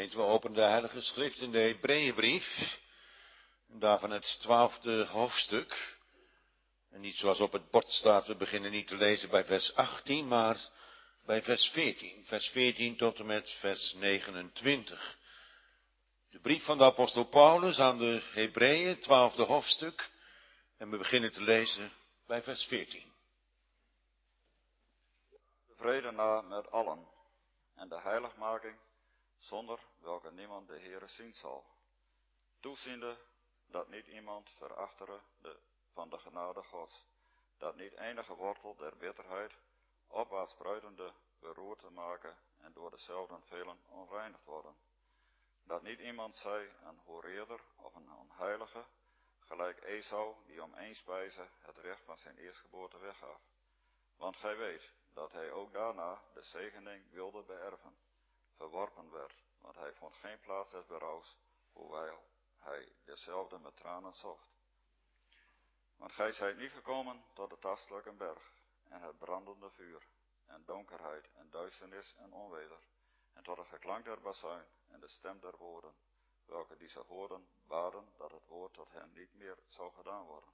Gemeente, we openen de Heilige Schrift in de Hebreeënbrief. Daarvan het twaalfde hoofdstuk. En niet zoals op het bord staat, we beginnen niet te lezen bij vers 18, maar bij vers 14. Vers 14 tot en met vers 29. De brief van de apostel Paulus aan de Hebreeën, twaalfde hoofdstuk. En we beginnen te lezen bij vers 14. Vrede na met allen en de heiligmaking zonder welke niemand de Heere zien zal. Toeziende dat niet iemand verachtere de, van de genade Gods, dat niet enige wortel der bitterheid opwaarts spruitende beroerd te maken en door dezelfde velen onreinigd worden. Dat niet iemand zij een hoereerder of een onheilige, gelijk Esau, die om één spijze het recht van zijn eerstgeboorte weggaf. Want gij weet dat hij ook daarna de zegening wilde beërven verworpen werd, want hij vond geen plaats des berouws, hoewel hij dezelfde met tranen zocht. Want gij zijt niet gekomen tot de tastelijke berg, en het brandende vuur, en donkerheid, en duisternis, en onweder, en tot het geklank der bazuin, en de stem der woorden, welke die ze hoorden, baden dat het woord tot hen niet meer zou gedaan worden.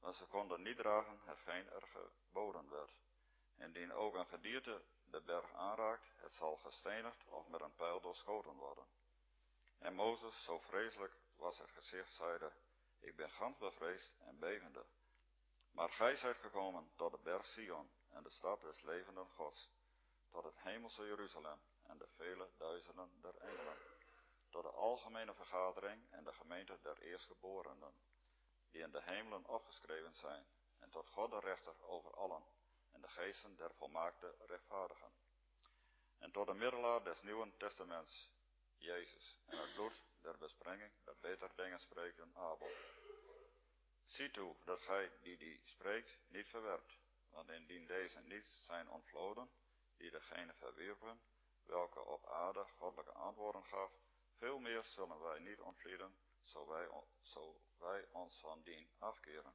Want ze konden niet dragen hetgeen er geboden werd. Indien ook een gedierte de berg aanraakt, het zal gestenigd of met een pijl doorschoten worden. En Mozes, zo vreselijk was het gezicht, zeide, ik ben gans bevreesd en bevende. Maar gij zijt gekomen tot de berg Sion en de stad des levenden Gods, tot het hemelse Jeruzalem en de vele duizenden der engelen, tot de algemene vergadering en de gemeente der eerstgeborenen, die in de hemelen opgeschreven zijn, en tot God de rechter over allen, en de geesten der volmaakte rechtvaardigen. En tot de middelaar des Nieuwen Testaments, Jezus, en het bloed der besprenging dat beter dingen spreekt dan Abel. Zie toe dat gij die die spreekt niet verwerpt, want indien deze niet zijn ontvloden, die degene verwierpen, welke op aarde goddelijke antwoorden gaf, veel meer zullen wij niet ontvlieden, zo wij, zo wij ons van dien afkeren,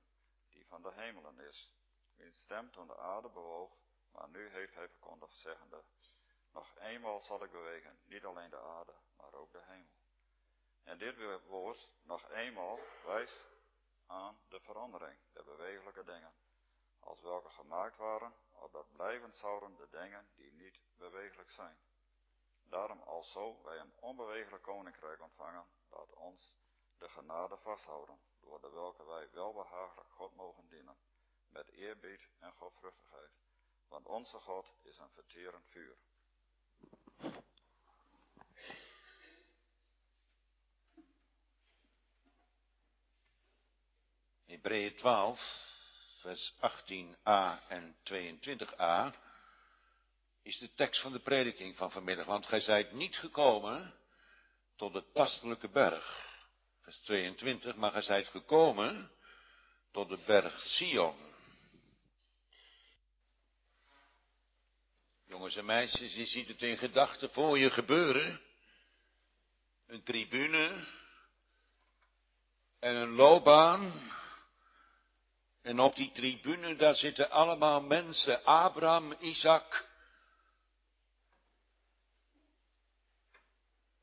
die van de hemelen is wiens stem toen de aarde bewoog, maar nu heeft hij verkondigd, zeggende, nog eenmaal zal ik bewegen, niet alleen de aarde, maar ook de hemel. En dit woord, nog eenmaal, wijst aan de verandering der bewegelijke dingen, als welke gemaakt waren, opdat blijvend zouden de dingen die niet bewegelijk zijn. Daarom als zo wij een onbewegelijk koninkrijk ontvangen, dat ons de genade vasthouden, door de welke wij welbehagelijk God mogen dienen met eerbied en godvruchtigheid, want onze God is een verterend vuur. Hebreeën 12, vers 18a en 22a is de tekst van de prediking van vanmiddag, want gij zijt niet gekomen tot de tastelijke berg. Vers 22, maar gij zijt gekomen tot de berg Sion Jongens en meisjes, je ziet het in gedachten voor je gebeuren. Een tribune en een loopbaan. En op die tribune, daar zitten allemaal mensen, Abraham, Isaac.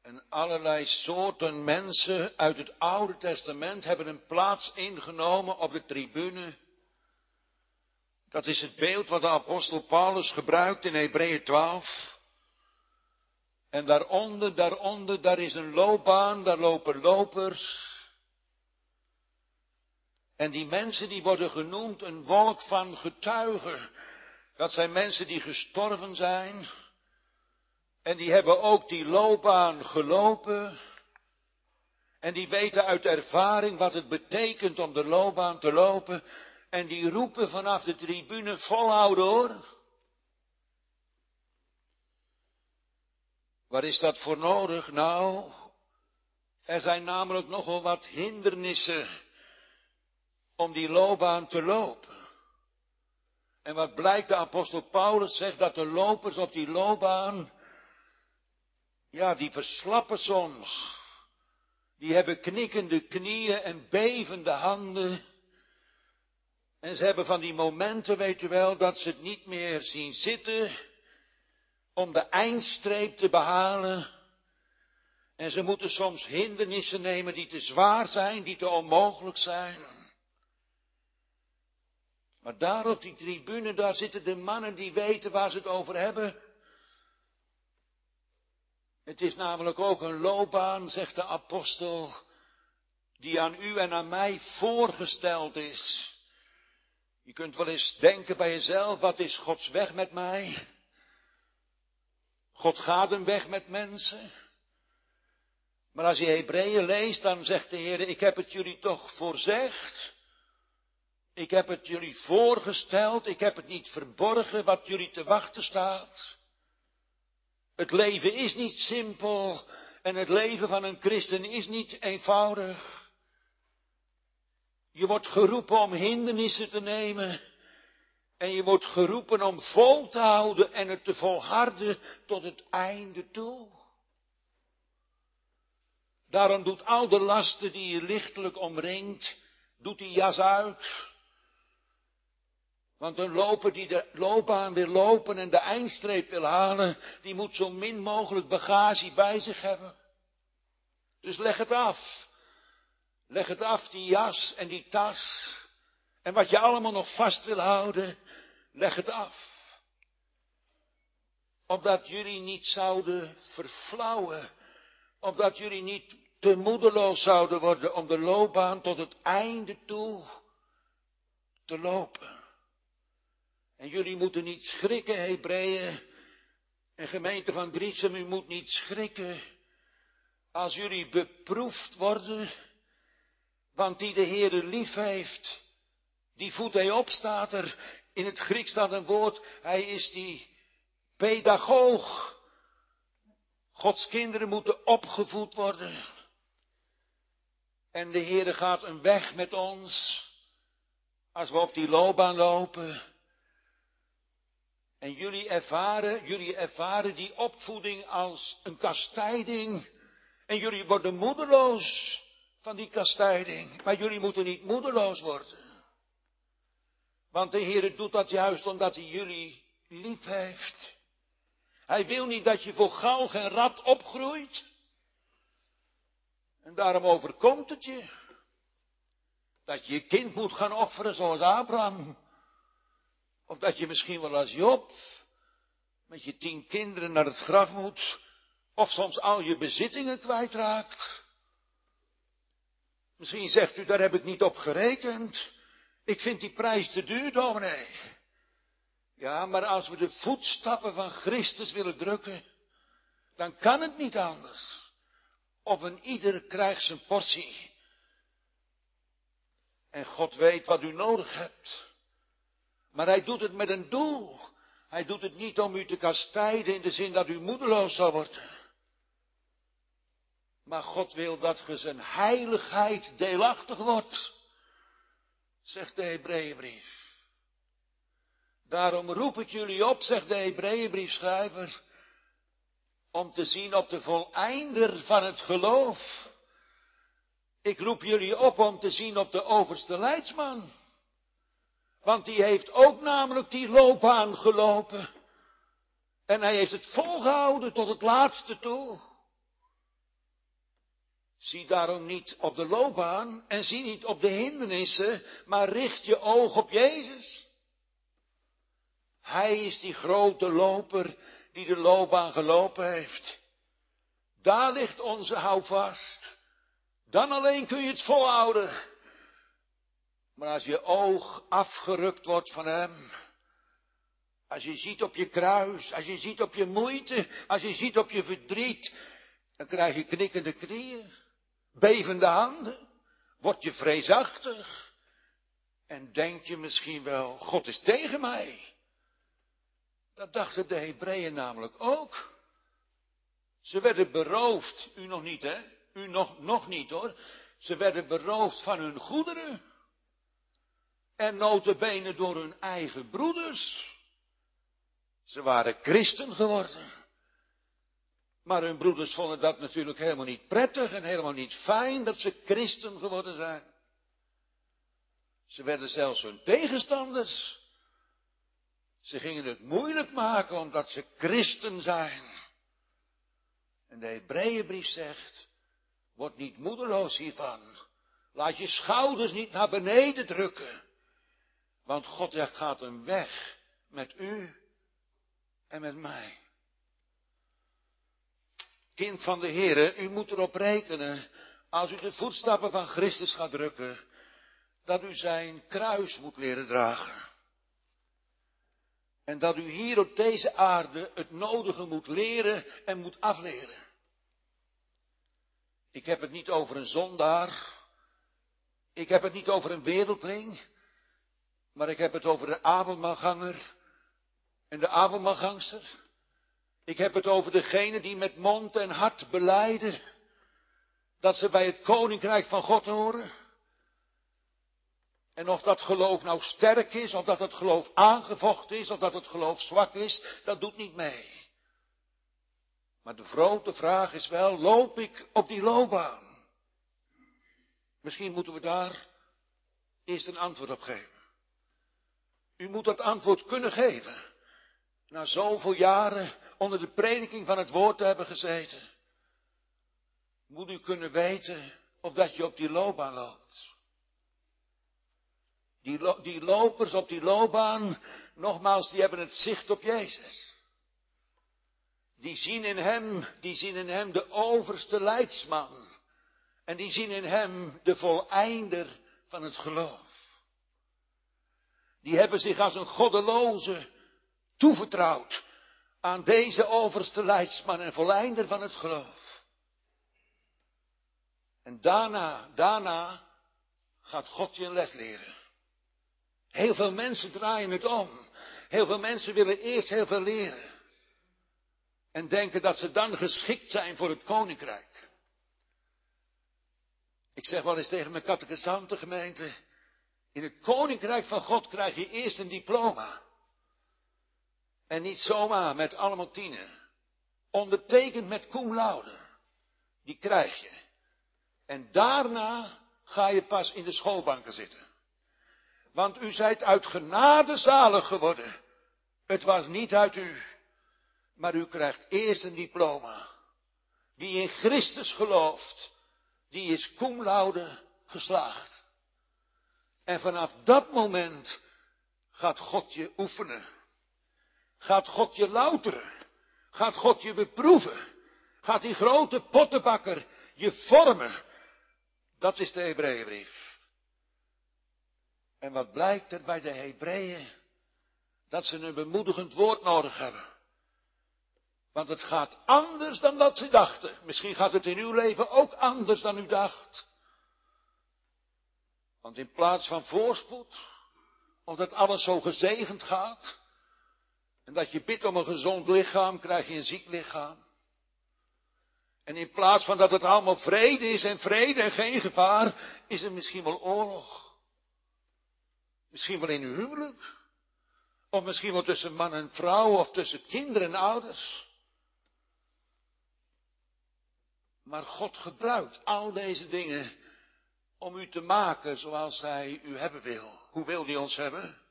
En allerlei soorten mensen uit het Oude Testament hebben een plaats ingenomen op de tribune dat is het beeld wat de apostel Paulus gebruikt in Hebreeën 12. En daaronder, daaronder, daar is een loopbaan, daar lopen lopers. En die mensen die worden genoemd een wolk van getuigen. Dat zijn mensen die gestorven zijn. En die hebben ook die loopbaan gelopen. En die weten uit ervaring wat het betekent om de loopbaan te lopen. En die roepen vanaf de tribune volhouden hoor. Waar is dat voor nodig? Nou, er zijn namelijk nogal wat hindernissen om die loopbaan te lopen. En wat blijkt, de apostel Paulus zegt dat de lopers op die loopbaan, ja, die verslappen soms. Die hebben knikkende knieën en bevende handen. En ze hebben van die momenten, weet u wel, dat ze het niet meer zien zitten om de eindstreep te behalen. En ze moeten soms hindernissen nemen die te zwaar zijn, die te onmogelijk zijn. Maar daar op die tribune, daar zitten de mannen die weten waar ze het over hebben. Het is namelijk ook een loopbaan, zegt de apostel, die aan u en aan mij voorgesteld is. Je kunt wel eens denken bij jezelf, wat is Gods weg met mij? God gaat een weg met mensen. Maar als je Hebreeën leest, dan zegt de Heer, ik heb het jullie toch voorzegd. Ik heb het jullie voorgesteld, ik heb het niet verborgen wat jullie te wachten staat. Het leven is niet simpel en het leven van een christen is niet eenvoudig. Je wordt geroepen om hindernissen te nemen en je wordt geroepen om vol te houden en het te volharden tot het einde toe. Daarom doet al de lasten die je lichtelijk omringt, doet die jas uit. Want een loper die de loopbaan wil lopen en de eindstreep wil halen, die moet zo min mogelijk bagage bij zich hebben. Dus leg het af. Leg het af, die jas en die tas. En wat je allemaal nog vast wil houden, leg het af. Opdat jullie niet zouden verflauwen. Opdat jullie niet te moedeloos zouden worden om de loopbaan tot het einde toe te lopen. En jullie moeten niet schrikken, Hebreeën. En gemeente van Driesem, u moet niet schrikken. Als jullie beproefd worden. Want die de Heere lief heeft. Die voet hij op, staat er. In het Grieks staat een woord. Hij is die pedagoog. Gods kinderen moeten opgevoed worden. En de Heere gaat een weg met ons. Als we op die loopbaan lopen. En jullie ervaren, jullie ervaren die opvoeding als een kastijding. En jullie worden moedeloos van die kastijding. Maar jullie moeten niet moedeloos worden. Want de Heer doet dat juist omdat hij jullie lief heeft. Hij wil niet dat je voor galg en rat opgroeit. En daarom overkomt het je. Dat je je kind moet gaan offeren zoals Abraham. Of dat je misschien wel als Job met je tien kinderen naar het graf moet. Of soms al je bezittingen kwijtraakt. Misschien zegt u, daar heb ik niet op gerekend. Ik vind die prijs te duur, dominee. Ja, maar als we de voetstappen van Christus willen drukken, dan kan het niet anders. Of een ieder krijgt zijn portie. En God weet wat u nodig hebt. Maar hij doet het met een doel. Hij doet het niet om u te kastijden in de zin dat u moedeloos zal worden. Maar God wil dat ge zijn heiligheid deelachtig wordt, zegt de Hebreeënbrief. Daarom roep ik jullie op, zegt de Hebreeënbriefschrijver, om te zien op de voleinder van het geloof. Ik roep jullie op om te zien op de overste leidsman. Want die heeft ook namelijk die loopbaan gelopen. En hij heeft het volgehouden tot het laatste toe. Zie daarom niet op de loopbaan en zie niet op de hindernissen, maar richt je oog op Jezus. Hij is die grote loper die de loopbaan gelopen heeft. Daar ligt onze houvast. Dan alleen kun je het volhouden. Maar als je oog afgerukt wordt van Hem, als je ziet op je kruis, als je ziet op je moeite, als je ziet op je verdriet, dan krijg je knikkende knieën, bevende handen, word je vreesachtig en denk je misschien wel, God is tegen mij. Dat dachten de Hebreeën namelijk ook. Ze werden beroofd, u nog niet hè, u nog, nog niet hoor. Ze werden beroofd van hun goederen. En notabene door hun eigen broeders. Ze waren christen geworden. Maar hun broeders vonden dat natuurlijk helemaal niet prettig en helemaal niet fijn dat ze christen geworden zijn. Ze werden zelfs hun tegenstanders. Ze gingen het moeilijk maken omdat ze christen zijn. En de Hebreeënbrief zegt, word niet moedeloos hiervan. Laat je schouders niet naar beneden drukken. Want God gaat een weg met u en met mij. Kind van de Heere, u moet erop rekenen, als u de voetstappen van Christus gaat drukken, dat u zijn kruis moet leren dragen. En dat u hier op deze aarde het nodige moet leren en moet afleren. Ik heb het niet over een zondaar. Ik heb het niet over een wereldling. Maar ik heb het over de avondmaalganger en de avondmaalgangster. Ik heb het over degene die met mond en hart beleiden dat ze bij het koninkrijk van God horen. En of dat geloof nou sterk is, of dat het geloof aangevochten is, of dat het geloof zwak is, dat doet niet mee. Maar de grote vraag is wel, loop ik op die loopbaan? Misschien moeten we daar eerst een antwoord op geven. U moet dat antwoord kunnen geven. Na zoveel jaren onder de prediking van het woord te hebben gezeten. Moet u kunnen weten of dat je op die loopbaan loopt. Die, die lopers op die loopbaan, nogmaals, die hebben het zicht op Jezus. Die zien in hem, die zien in hem de overste leidsman. En die zien in hem de voleinder van het geloof. Die hebben zich als een goddeloze toevertrouwd aan deze overste leidsman en voleinder van het geloof. En daarna, daarna gaat God je een les leren. Heel veel mensen draaien het om. Heel veel mensen willen eerst heel veel leren. En denken dat ze dan geschikt zijn voor het koninkrijk. Ik zeg wel eens tegen mijn catechisante gemeente. In het koninkrijk van God krijg je eerst een diploma. En niet zomaar met allemaal tienen. Ondertekend met cum laude. Die krijg je. En daarna ga je pas in de schoolbanken zitten. Want u zijt uit genade zalig geworden. Het was niet uit u. Maar u krijgt eerst een diploma. Wie in Christus gelooft, die is cum laude geslaagd. En vanaf dat moment gaat God je oefenen. Gaat God je louteren. Gaat God je beproeven. Gaat die grote pottenbakker je vormen. Dat is de Hebreeënbrief. En wat blijkt er bij de Hebreeën? Dat ze een bemoedigend woord nodig hebben. Want het gaat anders dan dat ze dachten. Misschien gaat het in uw leven ook anders dan u dacht. Want in plaats van voorspoed, of dat alles zo gezegend gaat, en dat je bidt om een gezond lichaam, krijg je een ziek lichaam. En in plaats van dat het allemaal vrede is en vrede en geen gevaar, is er misschien wel oorlog. Misschien wel in uw huwelijk. Of misschien wel tussen man en vrouw of tussen kinderen en ouders. Maar God gebruikt al deze dingen om u te maken zoals Hij u hebben wil. Hoe wil Hij ons hebben?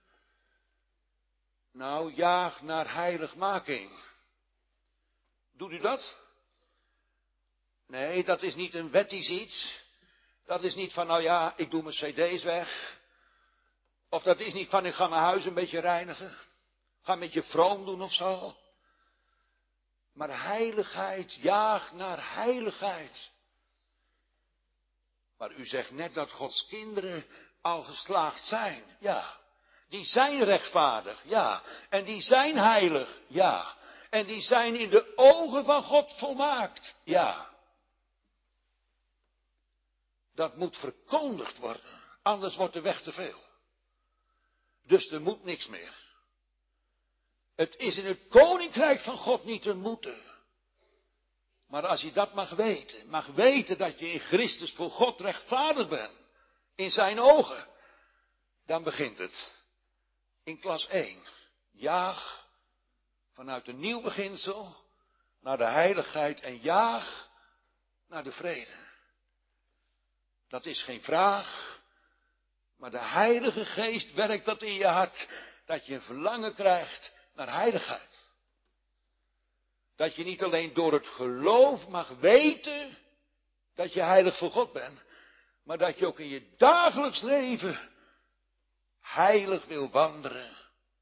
Nou, jaag naar heiligmaking. Doet u dat? Nee, dat is niet een wettisch iets. Dat is niet van, nou ja, ik doe mijn cd's weg. Of dat is niet van ik ga mijn huis een beetje reinigen. Ga een beetje vroom doen of zo. Maar heiligheid, jaag naar heiligheid. Maar u zegt net dat Gods kinderen al geslaagd zijn. Ja. Die zijn rechtvaardig. Ja. En die zijn heilig. Ja. En die zijn in de ogen van God volmaakt. Ja. Dat moet verkondigd worden. Anders wordt de weg te veel. Dus er moet niks meer. Het is in het koninkrijk van God niet te moeten. Maar als je dat mag weten, mag weten dat je in Christus voor God rechtvaardig bent, in zijn ogen, dan begint het. In klas 1. Jaag vanuit een nieuw beginsel naar de heiligheid en jaag naar de vrede. Dat is geen vraag, maar de Heilige Geest werkt dat in je hart, dat je een verlangen krijgt naar heiligheid. Dat je niet alleen door het geloof mag weten dat je heilig voor God bent, maar dat je ook in je dagelijks leven heilig wil wandelen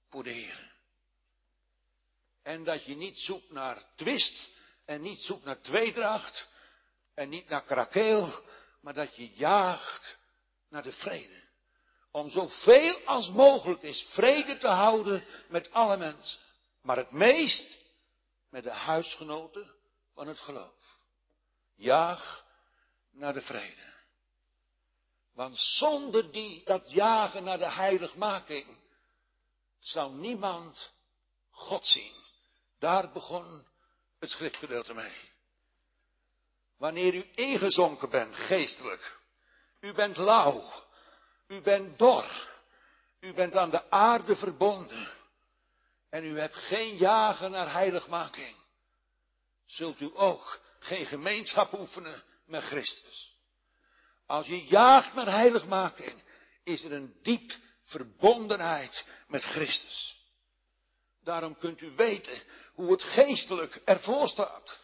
voor de Heer. En dat je niet zoekt naar twist en niet zoekt naar tweedracht en niet naar krakeel, maar dat je jaagt naar de vrede. Om zoveel als mogelijk is vrede te houden met alle mensen. Maar het meest met de huisgenoten van het geloof. Jaag naar de vrede. Want zonder die, dat jagen naar de heiligmaking, zal niemand God zien. Daar begon het schriftgedeelte mee. Wanneer u ingezonken bent, geestelijk. U bent lauw. U bent dor. U bent aan de aarde verbonden. En u hebt geen jagen naar heiligmaking. Zult u ook geen gemeenschap oefenen met Christus. Als je jaagt naar heiligmaking, is er een diep verbondenheid met Christus. Daarom kunt u weten hoe het geestelijk ervoor staat.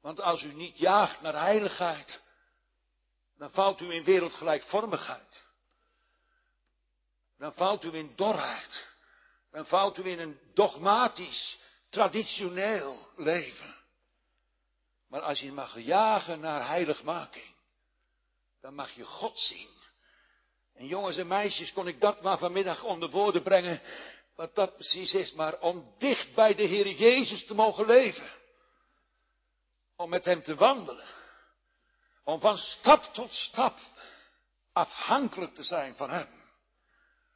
Want als u niet jaagt naar heiligheid, dan valt u in wereldgelijkvormigheid. Dan valt u in dorheid. Dan valt u in een dogmatisch, traditioneel leven. Maar als je mag jagen naar heiligmaking, dan mag je God zien. En jongens en meisjes, kon ik dat maar vanmiddag onder woorden brengen, wat dat precies is, maar om dicht bij de Heer Jezus te mogen leven. Om met Hem te wandelen. Om van stap tot stap afhankelijk te zijn van Hem.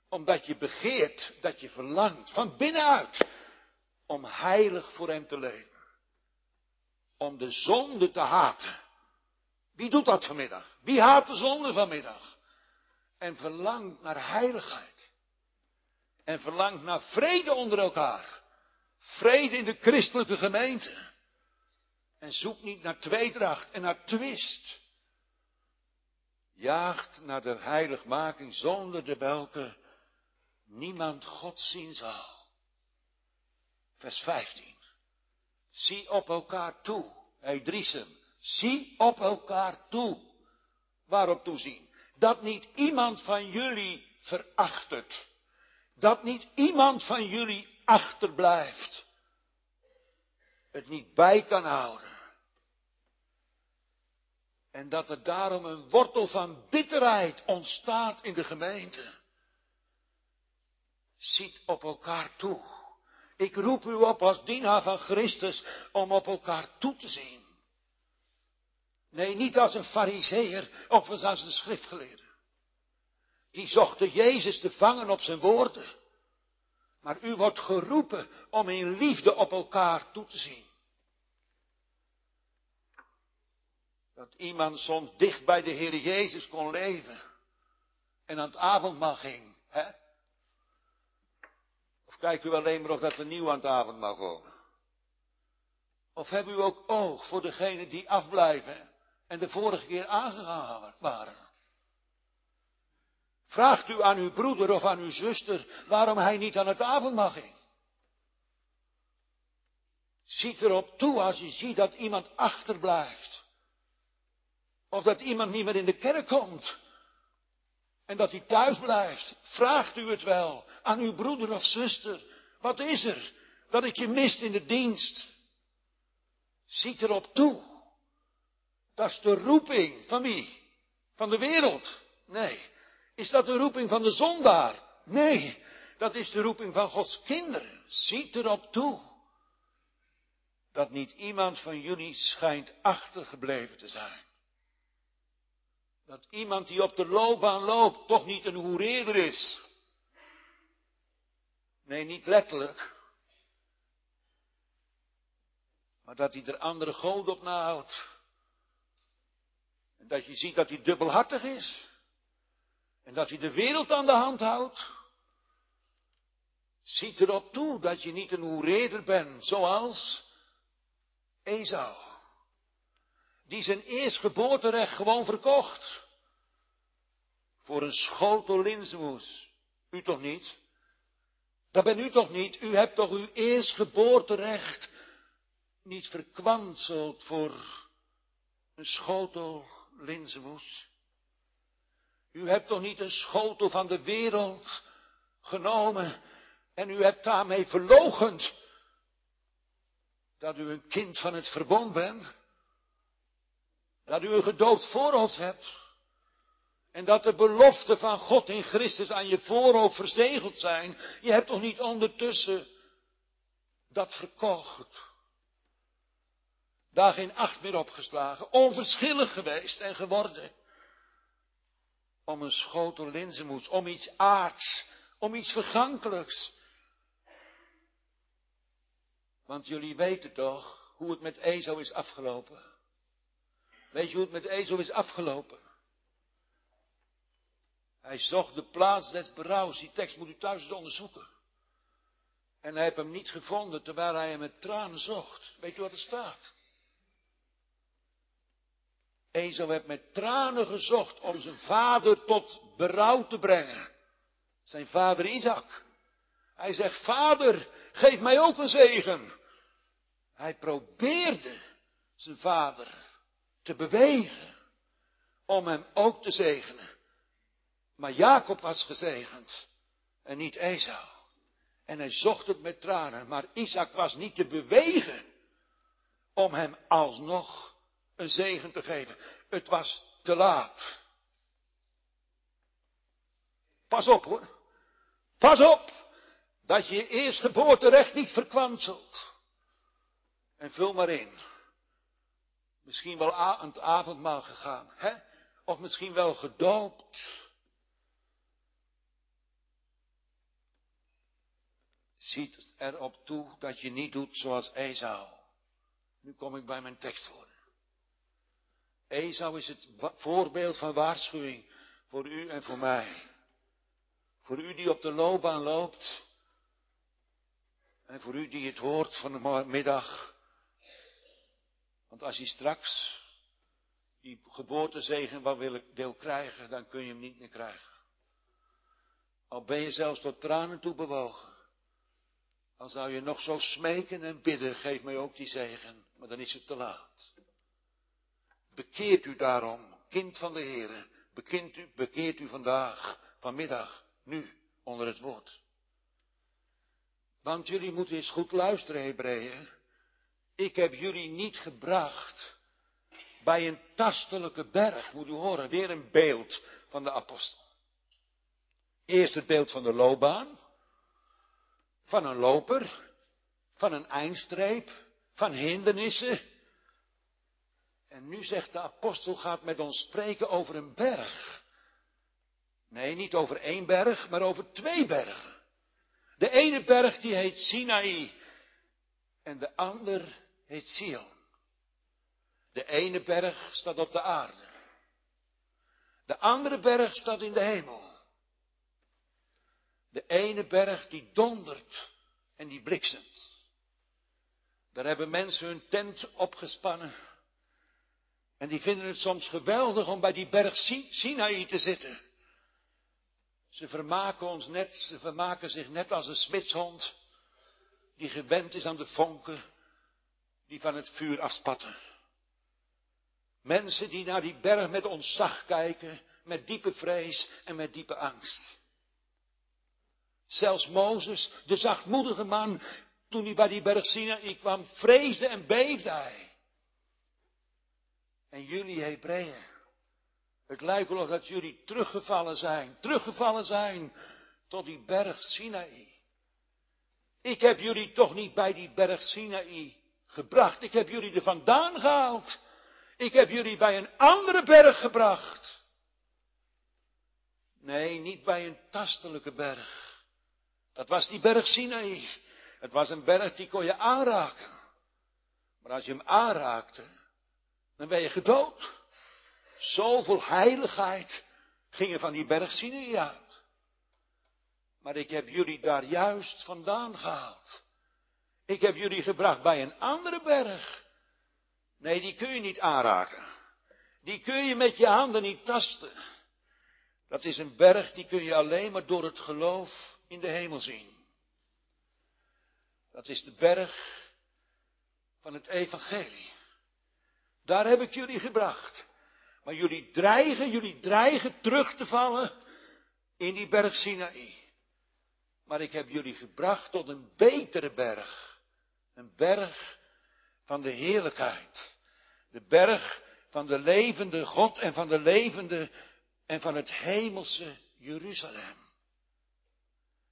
Omdat je begeert, dat je verlangt, van binnenuit, om heilig voor Hem te leven. Om de zonde te haten. Wie doet dat vanmiddag? Wie haat de zonde vanmiddag? En verlangt naar heiligheid. En verlangt naar vrede onder elkaar. Vrede in de christelijke gemeente. En zoekt niet naar tweedracht en naar twist. Jaagt naar de heiligmaking zonder de welke niemand God zien zal. Vers 15. Zie op elkaar toe. Hij Driesem. Zie op elkaar toe. Waarop toezien? Dat niet iemand van jullie verachtert. Dat niet iemand van jullie achterblijft. Het niet bij kan houden. En dat er daarom een wortel van bitterheid ontstaat in de gemeente. Ziet op elkaar toe. Ik roep u op als dienaar van Christus om op elkaar toe te zien. Nee, niet als een fariseer of als een schriftgeleerde. Die zochten Jezus te vangen op zijn woorden. Maar u wordt geroepen om in liefde op elkaar toe te zien. Dat iemand soms dicht bij de Heer Jezus kon leven. En aan het avondmaal ging. Hè? Of kijkt u alleen maar of dat er nieuw aan het avondmaal komen? Of hebben u ook oog voor degenen die afblijven en de vorige keer aangegaan waren. Vraagt u aan uw broeder of aan uw zuster waarom hij niet aan het avondmaal ging. Ziet erop toe als je ziet dat iemand achterblijft. Of dat iemand niet meer in de kerk komt. En dat hij thuis blijft. Vraagt u het wel aan uw broeder of zuster. Wat is er dat ik je mist in de dienst? Ziet erop toe. Dat is de roeping van wie? Van de wereld? Nee. Is dat de roeping van de zondaar? Nee. Dat is de roeping van Gods kinderen. Ziet erop toe. Dat niet iemand van jullie schijnt achtergebleven te zijn. Dat iemand die op de loopbaan loopt toch niet een hoereerder is. Nee, niet letterlijk. Maar dat hij er andere goden op nahoudt. Dat je ziet dat hij dubbelhartig is. En dat hij de wereld aan de hand houdt. Ziet erop toe dat je niet een hoereder bent, zoals Esau. Die zijn eerstgeboorterecht gewoon verkocht. Voor een schotel linzenmoes. U toch niet? Dat bent u toch niet? U hebt toch uw eerstgeboorterecht niet verkwanseld voor een schotel linzenmoes? U hebt toch niet een schotel van de wereld genomen en u hebt daarmee verlogend dat u een kind van het verbond bent? Dat u een gedood voorhoofd hebt? En dat de beloften van God in Christus aan je voorhoofd verzegeld zijn? Je hebt toch niet ondertussen dat verkocht? Daar geen acht meer opgeslagen, onverschillig geweest en geworden. Om een schotel linzenmoes, om iets aards, om iets vergankelijks. Want jullie weten toch hoe het met Ezo is afgelopen. Weet je hoe het met Ezo is afgelopen? Hij zocht de plaats des berouws. Die tekst moet u thuis eens onderzoeken. En hij heeft hem niet gevonden terwijl hij hem met tranen zocht. Weet je wat er staat? Ezo heeft met tranen gezocht om zijn vader tot berouw te brengen. Zijn vader Isaac. Hij zegt, vader, geef mij ook een zegen. Hij probeerde zijn vader te bewegen om hem ook te zegenen. Maar Jacob was gezegend en niet Esau. En hij zocht het met tranen, maar Isaac was niet te bewegen om hem alsnog een zegen te geven. Het was te laat. Pas op hoor. Pas op dat je je eerstgeboorterecht niet verkwanselt. En vul maar in. Misschien wel aan het avondmaal gegaan, hè? Of misschien wel gedoopt. Ziet erop toe dat je niet doet zoals Esau. Nu kom ik bij mijn tekst voor. Esau is het voorbeeld van waarschuwing voor u en voor mij. Voor u die op de loopbaan loopt. En voor u die het hoort van de middag. Want als je straks die geboortezegen wil krijgen, dan kun je hem niet meer krijgen. Al ben je zelfs tot tranen toe bewogen. Al zou je nog zo smeken en bidden, geef mij ook die zegen, maar dan is het te laat. Bekeert u daarom, kind van de Heer, bekeert u, bekeert u vandaag, vanmiddag, nu, onder het woord. Want jullie moeten eens goed luisteren, Hebreeën. Ik heb jullie niet gebracht bij een tastelijke berg, moet u horen, weer een beeld van de apostel. Eerst het beeld van de loopbaan, van een loper, van een eindstreep, van hindernissen. En nu zegt de apostel gaat met ons spreken over een berg. Nee, niet over één berg, maar over twee bergen. De ene berg die heet Sinaï en de ander heet Sion. De ene berg staat op de aarde. De andere berg staat in de hemel. De ene berg die dondert en die bliksemt. Daar hebben mensen hun tent opgespannen. En die vinden het soms geweldig om bij die berg Sinaï te zitten. Ze vermaken ons net, ze vermaken zich net als een smidshond die gewend is aan de vonken die van het vuur afspatten. Mensen die naar die berg met ontzag kijken, met diepe vrees en met diepe angst. Zelfs Mozes, de zachtmoedige man, toen hij bij die berg Sinaï kwam, vreesde en beefde hij. En jullie Hebreeën, het lijkt wel alsof jullie teruggevallen zijn, teruggevallen zijn tot die berg Sinaï. Ik heb jullie toch niet bij die berg Sinaï gebracht. Ik heb jullie er vandaan gehaald. Ik heb jullie bij een andere berg gebracht. Nee, niet bij een tastelijke berg. Dat was die berg Sinaï. Het was een berg die kon je aanraken. Maar als je hem aanraakte, dan ben je gedood. Zoveel heiligheid ging er van die berg Sinaï uit. Maar ik heb jullie daar juist vandaan gehaald. Ik heb jullie gebracht bij een andere berg. Nee, die kun je niet aanraken. Die kun je met je handen niet tasten. Dat is een berg die kun je alleen maar door het geloof in de hemel zien. Dat is de berg van het evangelie. Daar heb ik jullie gebracht. Maar jullie dreigen, jullie dreigen terug te vallen in die berg Sinaï. Maar ik heb jullie gebracht tot een betere berg. Een berg van de heerlijkheid. De berg van de levende God en van de levende en van het hemelse Jeruzalem.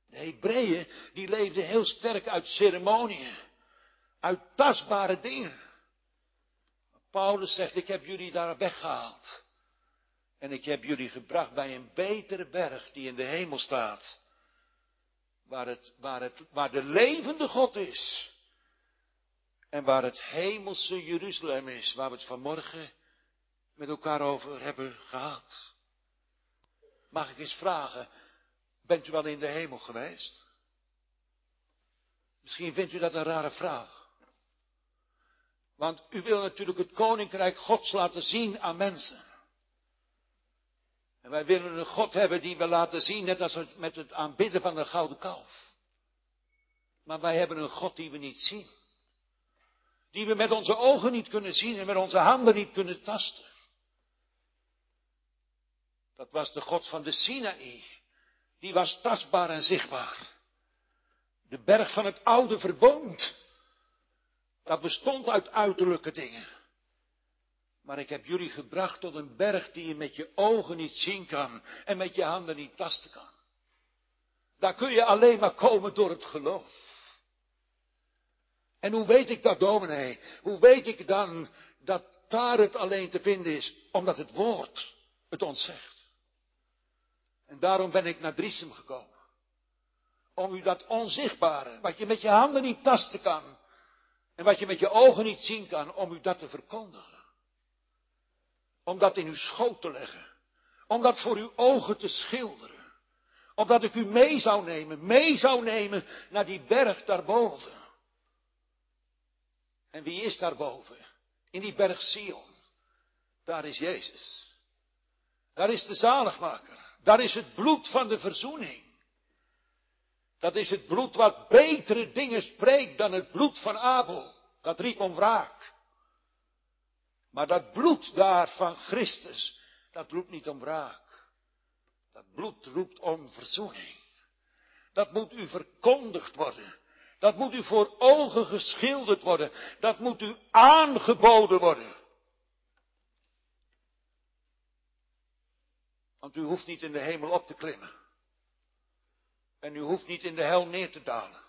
De Hebreeën, die leefden heel sterk uit ceremonieën, uit tastbare dingen. Paulus zegt, ik heb jullie daar weggehaald. En ik heb jullie gebracht bij een betere berg die in de hemel staat. Waar, het, waar, het, waar de levende God is. En waar het hemelse Jeruzalem is, waar we het vanmorgen met elkaar over hebben gehad. Mag ik eens vragen, bent u wel in de hemel geweest? Misschien vindt u dat een rare vraag. Want u wil natuurlijk het koninkrijk Gods laten zien aan mensen. En wij willen een God hebben die we laten zien, net als met het aanbidden van de gouden kalf. Maar wij hebben een God die we niet zien. Die we met onze ogen niet kunnen zien en met onze handen niet kunnen tasten. Dat was de God van de Sinaï. Die was tastbaar en zichtbaar. De berg van het oude verbond. Dat bestond uit uiterlijke dingen. Maar ik heb jullie gebracht tot een berg die je met je ogen niet zien kan en met je handen niet tasten kan. Daar kun je alleen maar komen door het geloof. En hoe weet ik dat, dominee? Hoe weet ik dan dat daar het alleen te vinden is? Omdat het woord het ons zegt. En daarom ben ik naar Driesem gekomen. Om u dat onzichtbare, wat je met je handen niet tasten kan, en wat je met je ogen niet zien kan, om u dat te verkondigen. Om dat in uw schoot te leggen. Om dat voor uw ogen te schilderen. Omdat ik u mee zou nemen, mee zou nemen naar die berg daarboven. En wie is daarboven? In die berg Sion. Daar is Jezus. Daar is de zaligmaker. Daar is het bloed van de verzoening. Dat is het bloed wat betere dingen spreekt dan het bloed van Abel. Dat riep om wraak. Maar dat bloed daar van Christus, dat roept niet om wraak. Dat bloed roept om verzoening. Dat moet u verkondigd worden. Dat moet u voor ogen geschilderd worden. Dat moet u aangeboden worden. Want u hoeft niet in de hemel op te klimmen. En u hoeft niet in de hel neer te dalen.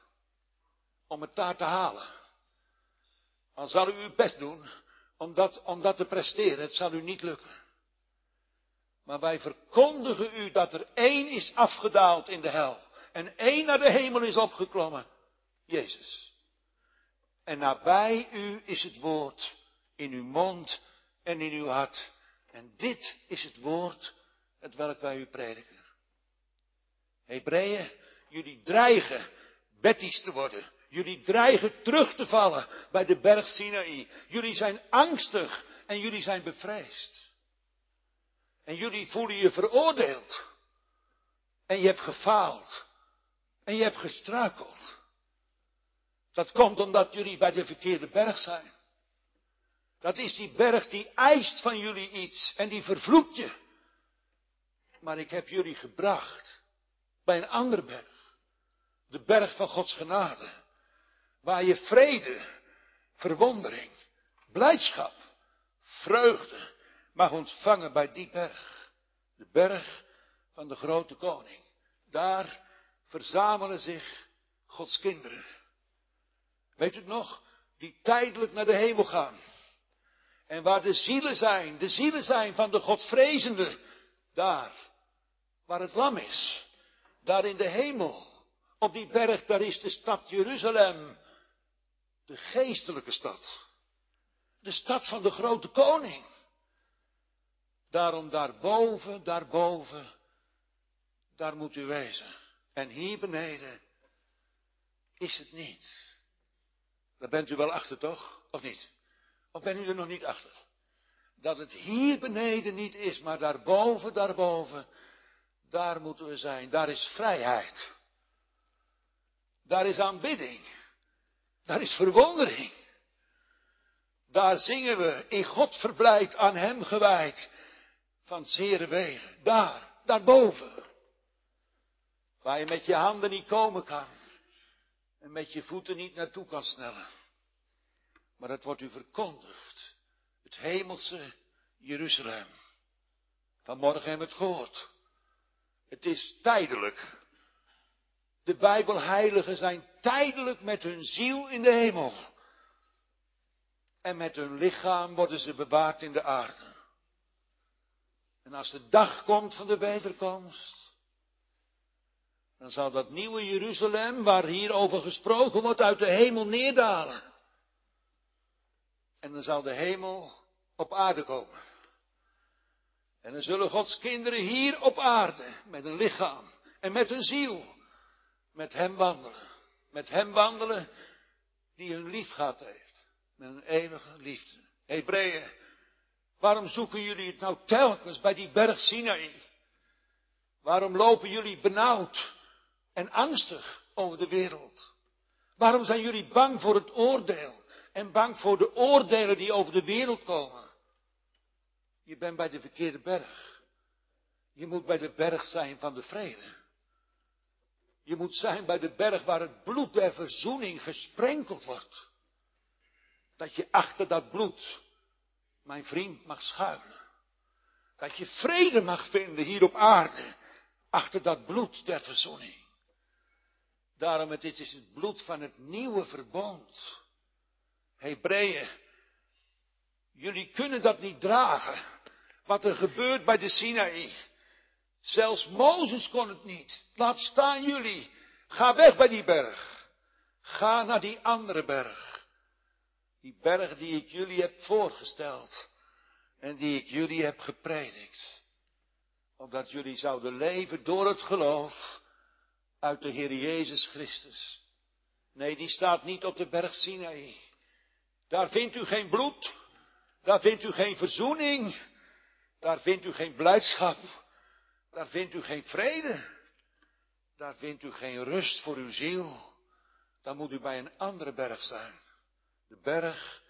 Om het daar te halen. Dan zal u uw best doen om dat, om dat te presteren. Het zal u niet lukken. Maar wij verkondigen u dat er één is afgedaald in de hel. En één naar de hemel is opgeklommen. Jezus. En nabij u is het woord in uw mond en in uw hart. En dit is het woord het welk wij u prediken. Hebreeën, jullie dreigen betties te worden. Jullie dreigen terug te vallen bij de berg Sinaï. Jullie zijn angstig en jullie zijn bevreesd. En jullie voelen je veroordeeld. En je hebt gefaald. En je hebt gestruikeld. Dat komt omdat jullie bij de verkeerde berg zijn. Dat is die berg die eist van jullie iets en die vervloekt je. Maar ik heb jullie gebracht bij een andere berg. De berg van Gods genade. Waar je vrede, verwondering, blijdschap, vreugde mag ontvangen bij die berg. De berg van de grote koning. Daar verzamelen zich Gods kinderen. Weet u het nog? Die tijdelijk naar de hemel gaan. En waar de zielen zijn, de zielen zijn van de Godvrezende, daar waar het lam is, daar in de hemel, op die berg, daar is de stad Jeruzalem, de geestelijke stad, de stad van de grote koning. Daarom daarboven, daarboven, daar moet u wezen. En hier beneden is het niet. Daar bent u wel achter, toch? Of niet? Of bent u er nog niet achter? Dat het hier beneden niet is, maar daarboven, daarboven, daar moeten we zijn. Daar is vrijheid. Daar is aanbidding. Daar is verwondering. Daar zingen we, in God verblijd, aan Hem gewijd, van zere wegen. Daar, daarboven. Waar je met je handen niet komen kan. En met je voeten niet naartoe kan snellen. Maar het wordt u verkondigd. Het hemelse Jeruzalem. Vanmorgen hebben we het gehoord. Het is tijdelijk. De Bijbelheiligen zijn tijdelijk met hun ziel in de hemel. En met hun lichaam worden ze bewaard in de aarde. En als de dag komt van de wederkomst, dan zal dat nieuwe Jeruzalem, waar hierover gesproken wordt, uit de hemel neerdalen. En dan zal de hemel op aarde komen. En dan zullen Gods kinderen hier op aarde, met een lichaam en met een ziel, met Hem wandelen. Met Hem wandelen die hun lief gehad heeft. Met een eeuwige liefde. Hebreeën, waarom zoeken jullie het nou telkens bij die berg Sinaï? Waarom lopen jullie benauwd en angstig over de wereld? Waarom zijn jullie bang voor het oordeel en bang voor de oordelen die over de wereld komen? Je bent bij de verkeerde berg. Je moet bij de berg zijn van de vrede. Je moet zijn bij de berg waar het bloed der verzoening gesprenkeld wordt. Dat je achter dat bloed, mijn vriend, mag schuilen. Dat je vrede mag vinden hier op aarde, achter dat bloed der verzoening. Daarom, het is het bloed van het nieuwe verbond. Hebreeën, jullie kunnen dat niet dragen wat er gebeurt bij de Sinaï. Zelfs Mozes kon het niet. Laat staan jullie. Ga weg bij die berg. Ga naar die andere berg. Die berg die ik jullie heb voorgesteld. En die ik jullie heb gepredikt. Omdat jullie zouden leven door het geloof uit de Heer Jezus Christus. Nee, die staat niet op de berg Sinaï. Daar vindt u geen bloed. Daar vindt u geen verzoening. Daar vindt u geen blijdschap. Daar vindt u geen vrede. Daar vindt u geen rust voor uw ziel. Dan moet u bij een andere berg zijn. De berg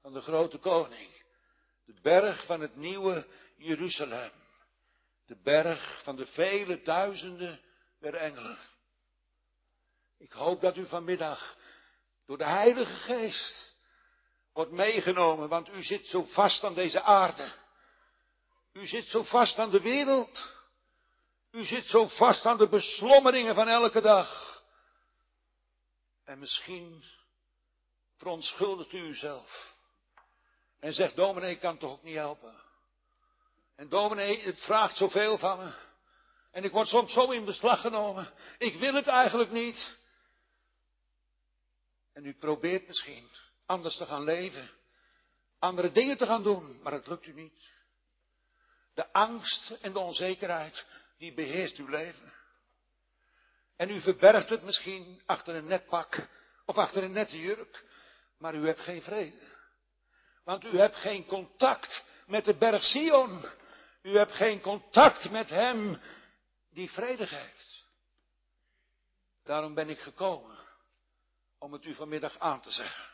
van de grote koning. De berg van het nieuwe Jeruzalem. De berg van de vele duizenden der engelen. Ik hoop dat u vanmiddag door de Heilige Geest wordt meegenomen, want u zit zo vast aan deze aarde. U zit zo vast aan de wereld. U zit zo vast aan de beslommeringen van elke dag. En misschien verontschuldigt u uzelf. En zegt, dominee, ik kan toch ook niet helpen. En dominee, het vraagt zoveel van me. En ik word soms zo in beslag genomen. Ik wil het eigenlijk niet. En u probeert misschien anders te gaan leven. Andere dingen te gaan doen, maar het lukt u niet. De angst en de onzekerheid, die beheerst uw leven. En u verbergt het misschien achter een netpak of achter een nette jurk, maar u hebt geen vrede. Want u hebt geen contact met de berg Sion. U hebt geen contact met Hem die vrede geeft. Daarom ben ik gekomen om het u vanmiddag aan te zeggen.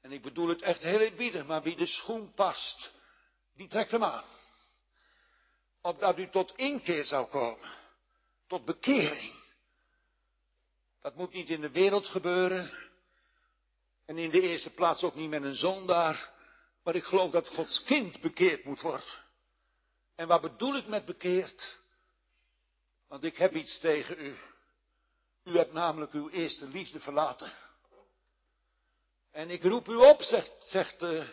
En ik bedoel het echt heel eerbiedig, maar wie de schoen past, die trekt hem aan. Opdat u tot inkeer zou komen. Tot bekering. Dat moet niet in de wereld gebeuren. En in de eerste plaats ook niet met een zondaar. Maar ik geloof dat Gods kind bekeerd moet worden. En wat bedoel ik met bekeerd? Want ik heb iets tegen u. U hebt namelijk uw eerste liefde verlaten. En ik roep u op, zegt, zegt uh,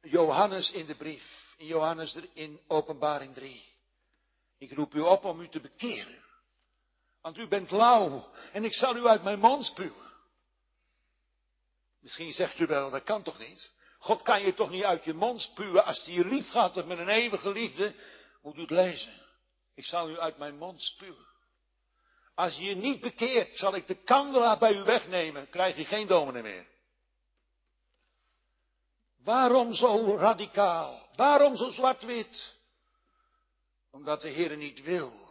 Johannes in de brief, in Johannes in openbaring 3. Ik roep u op om u te bekeren. Want u bent lauw en ik zal u uit mijn mond spuwen. Misschien zegt u wel, dat kan toch niet? God kan je toch niet uit je mond spuwen als hij je lief gaat met een eeuwige liefde? Moet u het lezen. Ik zal u uit mijn mond spuwen. Als je je niet bekeert, zal ik de kandelaar bij u wegnemen, krijg je geen dominee meer. Waarom zo radicaal? Waarom zo zwart-wit? Omdat de Heer niet wil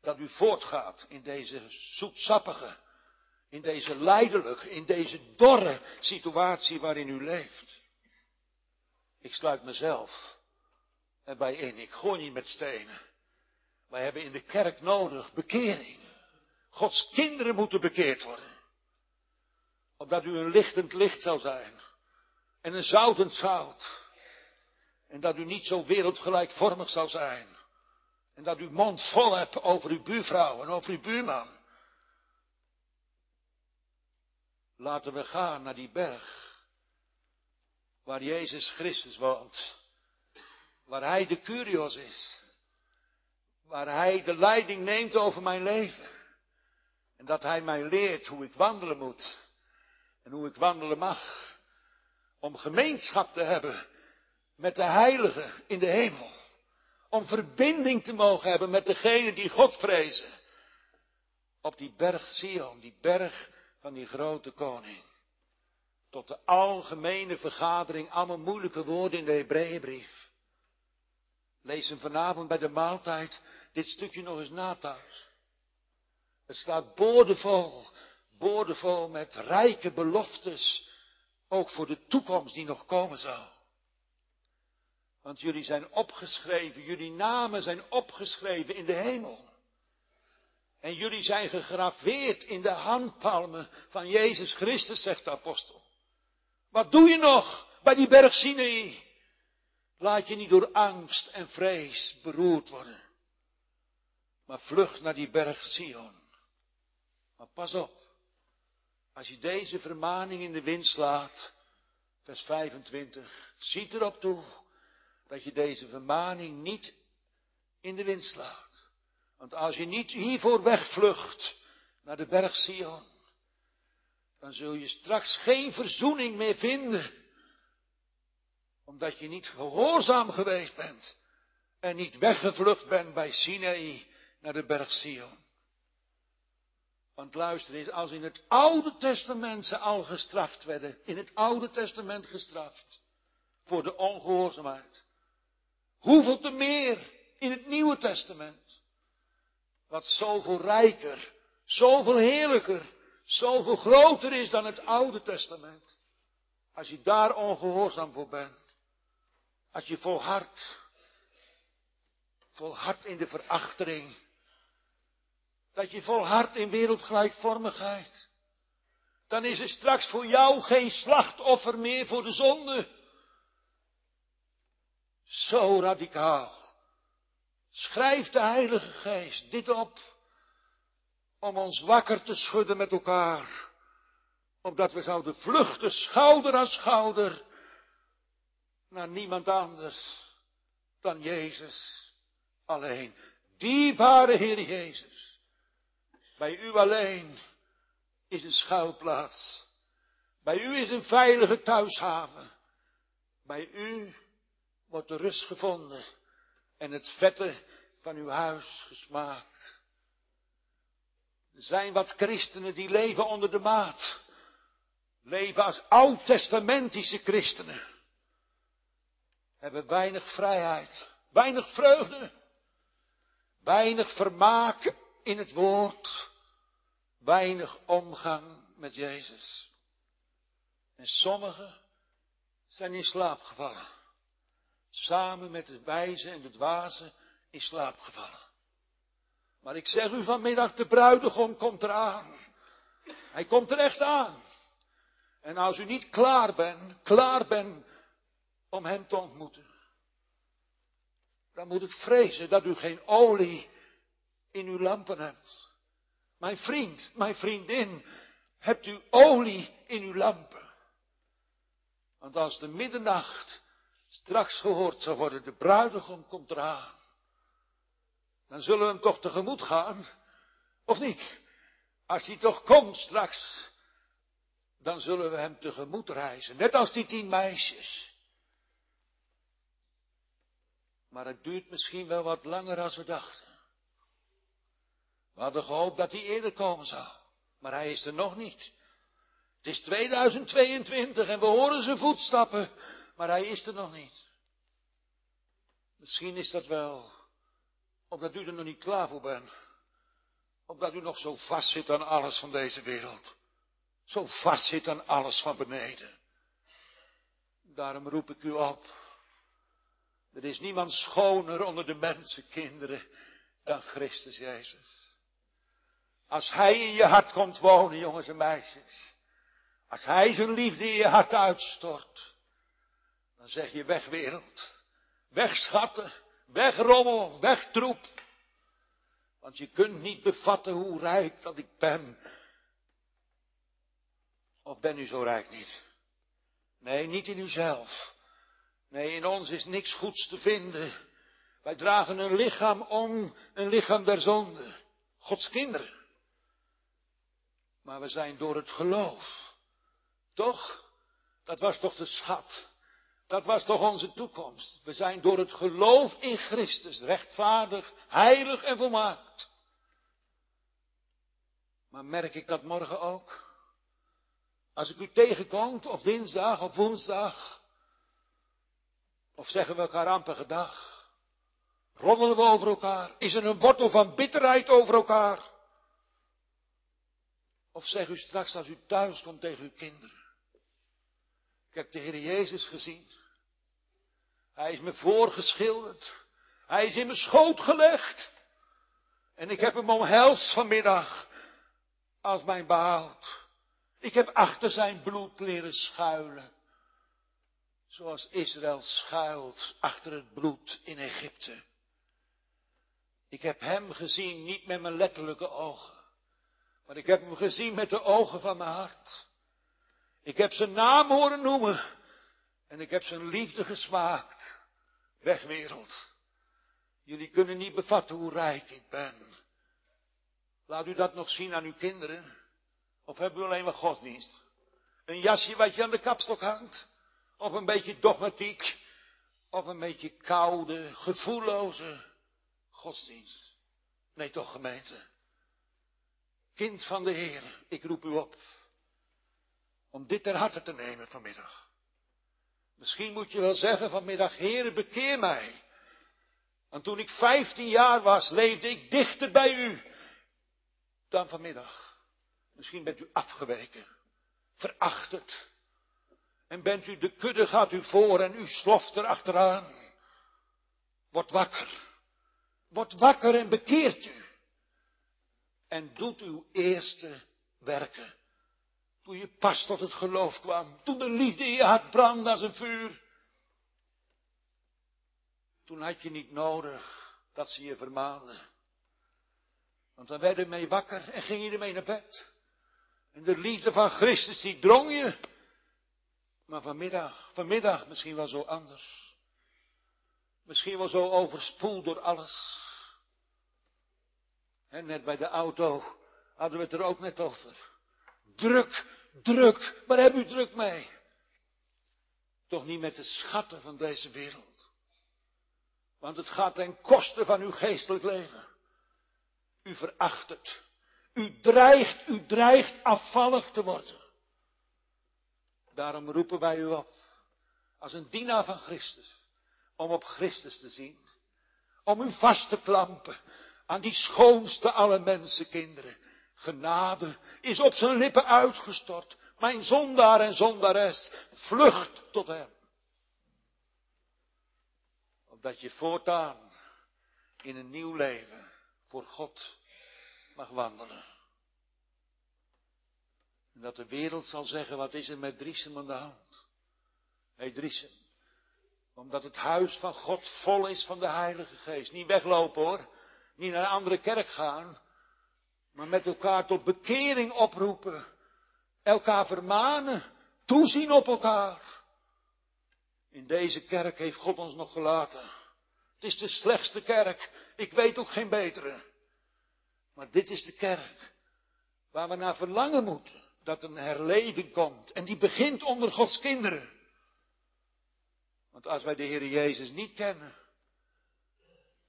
dat u voortgaat in deze zoetsappige, In deze lijdelijke, in deze dorre situatie waarin u leeft. Ik sluit mezelf erbij in. Ik gooi niet met stenen. Wij hebben in de kerk nodig bekering. Gods kinderen moeten bekeerd worden. Opdat u een lichtend licht zou zijn. En een zoutend zout. En dat u niet zo wereldgelijkvormig zou zijn. En dat u mond vol hebt over uw buurvrouw en over uw buurman. Laten we gaan naar die berg. Waar Jezus Christus woont. Waar Hij de Curios is. Waar Hij de leiding neemt over mijn leven. En dat Hij mij leert hoe ik wandelen moet. En hoe ik wandelen mag. Om gemeenschap te hebben met de heiligen in de hemel. Om verbinding te mogen hebben met degenen die God vrezen. Op die berg Sion, die berg van die grote koning. Tot de algemene vergadering, allemaal moeilijke woorden in de Hebreeënbrief. Lees hem vanavond bij de maaltijd dit stukje nog eens na thuis. Het staat boordevol, boordevol met rijke beloftes, ook voor de toekomst die nog komen zal. Want jullie zijn opgeschreven, jullie namen zijn opgeschreven in de hemel. En jullie zijn gegraveerd in de handpalmen van Jezus Christus, zegt de apostel. Wat doe je nog bij die berg Sinai? Laat je niet door angst en vrees beroerd worden. Maar vlucht naar die berg Sion. Maar pas op. Als je deze vermaning in de wind slaat, vers 25, ziet erop toe dat je deze vermaning niet in de wind slaat. Want als je niet hiervoor wegvlucht naar de berg Sion, dan zul je straks geen verzoening meer vinden. Omdat je niet gehoorzaam geweest bent en niet weggevlucht bent bij Sinai naar de berg Sion. Want luister eens, als in het Oude Testament ze al gestraft werden, in het Oude Testament gestraft, voor de ongehoorzaamheid, hoeveel te meer in het Nieuwe Testament, wat zoveel rijker, zoveel heerlijker, zoveel groter is dan het Oude Testament. Als je daar ongehoorzaam voor bent, als je volhardt, volhardt in de verachtering, dat je volhardt in wereldgelijkvormigheid, dan is er straks voor jou geen slachtoffer meer voor de zonde. Zo radicaal. Schrijft de Heilige Geest dit op om ons wakker te schudden met elkaar. Omdat we zouden vluchten schouder aan schouder naar niemand anders dan Jezus alleen. Dierbare Heer Jezus, bij U alleen is een schuilplaats. Bij U is een veilige thuishaven. Bij U wordt de rust gevonden en het vette van uw huis gesmaakt. Er zijn wat christenen die leven onder de maat. Leven als oud-testamentische christenen. Hebben weinig vrijheid, weinig vreugde, weinig vermaak in het woord, weinig omgang met Jezus. En sommigen zijn in slaap gevallen samen met het wijze en het dwaze in slaap gevallen. Maar ik zeg u vanmiddag, de bruidegom komt eraan. Hij komt er echt aan. En als u niet klaar bent, klaar bent om hem te ontmoeten, dan moet ik vrezen dat u geen olie in uw lampen hebt. Mijn vriend, mijn vriendin, hebt u olie in uw lampen. Want als de middernacht straks gehoord zal worden, de bruidegom komt eraan. Dan zullen we hem toch tegemoet gaan, of niet? Als hij toch komt straks, dan zullen we hem tegemoet reizen, net als die tien meisjes. Maar het duurt misschien wel wat langer dan we dachten. We hadden gehoopt dat hij eerder komen zou, maar hij is er nog niet. Het is 2022 en we horen zijn voetstappen maar hij is er nog niet. Misschien is dat wel omdat u er nog niet klaar voor bent. Omdat u nog zo vast zit aan alles van deze wereld. zo vast zit aan alles van beneden. Daarom roep ik u op. Er is niemand schoner onder de mensenkinderen dan Christus Jezus. Als Hij in je hart komt wonen, jongens en meisjes. Als Hij zijn liefde in je hart uitstort. Dan zeg je weg wereld. Weg schatten. Weg rommel. Weg troep. Want je kunt niet bevatten hoe rijk dat ik ben. Of ben u zo rijk niet? Nee, niet in uzelf. Nee, in ons is niks goeds te vinden. Wij dragen een lichaam om, een lichaam der zonde. Gods kinderen. Maar we zijn door het geloof. Toch? Dat was toch de schat. Dat was toch onze toekomst. We zijn door het geloof in Christus rechtvaardig, heilig en volmaakt. Maar merk ik dat morgen ook? Als ik u tegenkomt, of dinsdag of woensdag, of zeggen we elkaar amper gedag, roddelen we over elkaar, is er een wortel van bitterheid over elkaar? Of zeg u straks als u thuis komt tegen uw kinderen, ik heb de Heer Jezus gezien, hij is me voorgeschilderd, hij is in mijn schoot gelegd, en ik heb hem omhelst vanmiddag als mijn behoud. Ik heb achter zijn bloed leren schuilen. Zoals Israël schuilt achter het bloed in Egypte. Ik heb hem gezien niet met mijn letterlijke ogen. Maar ik heb hem gezien met de ogen van mijn hart. Ik heb zijn naam horen noemen. En ik heb zijn liefde gesmaakt. Weg wereld. Jullie kunnen niet bevatten hoe rijk ik ben. Laat u dat nog zien aan uw kinderen. Of hebben we alleen maar godsdienst? Een jasje wat je aan de kapstok hangt? Of een beetje dogmatiek? Of een beetje koude, gevoelloze godsdienst? Nee toch gemeente? Kind van de Heer, ik roep u op. Om dit ter harte te nemen vanmiddag. Misschien moet je wel zeggen vanmiddag, Heer, bekeer mij. Want toen ik vijftien jaar was, leefde ik dichter bij u dan vanmiddag. Misschien bent u afgeweken, verachterd. En bent u de kudde, gaat u voor en u sloft er achteraan. Word wakker. Word wakker en bekeert u. En doet uw eerste werken. Toen je pas tot het geloof kwam. Toen de liefde in je hart brandde als een vuur. Toen had je niet nodig dat ze je vermaanden. Want dan werd je mee wakker en ging je ermee naar bed. En de liefde van Christus, die drong je. Maar vanmiddag, vanmiddag misschien wel zo anders. Misschien wel zo overspoeld door alles. En net bij de auto hadden we het er ook net over. Druk, druk, waar heb u druk mee? Toch niet met de schatten van deze wereld. Want het gaat ten koste van uw geestelijk leven. U veracht het. U dreigt, u dreigt afvallig te worden. Daarom roepen wij u op, als een dienaar van Christus, om op Christus te zien. Om u vast te klampen aan die schoonste alle mensenkinderen. Genade is op zijn lippen uitgestort. Mijn zondaar en zondares, vlucht tot hem. Opdat je voortaan in een nieuw leven voor God mag wandelen. En dat de wereld zal zeggen, wat is er met Driesem aan de hand? Hé hey Driesem, omdat het huis van God vol is van de Heilige Geest. Niet weglopen hoor, niet naar een andere kerk gaan, maar met elkaar tot bekering oproepen. Elkaar vermanen, toezien op elkaar. In deze kerk heeft God ons nog gelaten. Het is de slechtste kerk. Ik weet ook geen betere. Maar dit is de kerk waar we naar verlangen moeten. Dat een herleving komt. En die begint onder Gods kinderen. Want als wij de Heer Jezus niet kennen,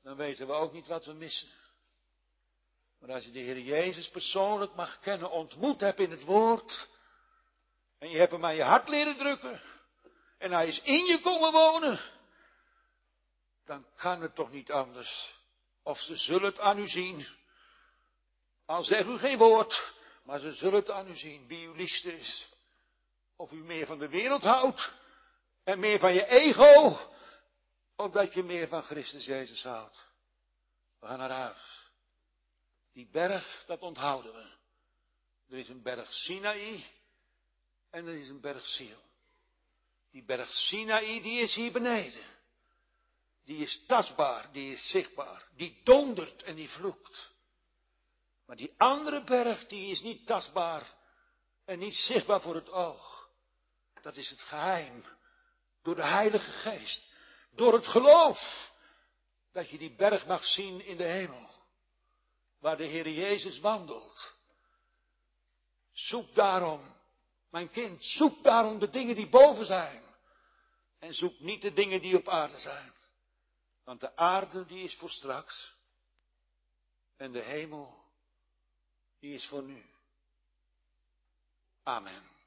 dan weten we ook niet wat we missen. Maar als je de Heer Jezus persoonlijk mag kennen, ontmoet hebt in het woord, en je hebt hem aan je hart leren drukken, en hij is in je komen wonen, dan kan het toch niet anders. Of ze zullen het aan u zien, al zeg u geen woord, Maar ze zullen het aan u zien wie uw liefste is. Of u meer van de wereld houdt en meer van je ego, of dat je meer van Christus Jezus houdt. We gaan naar huis. Die berg, dat onthouden we. Er is een berg Sinaï en er is een berg Sion. Die berg Sinaï, die is hier beneden. Die is tastbaar, die is zichtbaar. Die dondert en die vloekt. Maar die andere berg, die is niet tastbaar en niet zichtbaar voor het oog. Dat is het geheim. Door de Heilige Geest. Door het geloof. Dat je die berg mag zien in de hemel. Waar de Heer Jezus wandelt. Zoek daarom, mijn kind, zoek daarom de dingen die boven zijn. En zoek niet de dingen die op aarde zijn. Want de aarde die is voor straks. En de hemel die is voor nu. Amen.